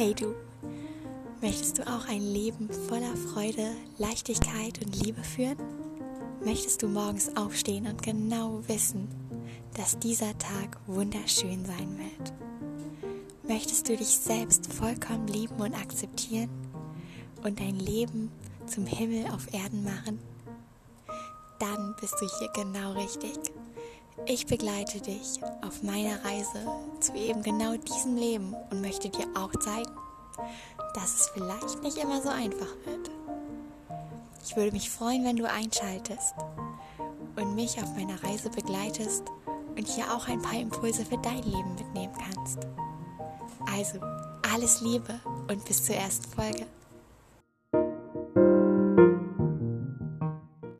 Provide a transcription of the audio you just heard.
Hey du, möchtest du auch ein Leben voller Freude, Leichtigkeit und Liebe führen? Möchtest du morgens aufstehen und genau wissen, dass dieser Tag wunderschön sein wird? Möchtest du dich selbst vollkommen lieben und akzeptieren und dein Leben zum Himmel auf Erden machen? Dann bist du hier genau richtig. Ich begleite dich auf meiner Reise zu eben genau diesem Leben und möchte dir auch zeigen, dass es vielleicht nicht immer so einfach wird. Ich würde mich freuen, wenn du einschaltest und mich auf meiner Reise begleitest und hier auch ein paar Impulse für dein Leben mitnehmen kannst. Also, alles Liebe und bis zur ersten Folge.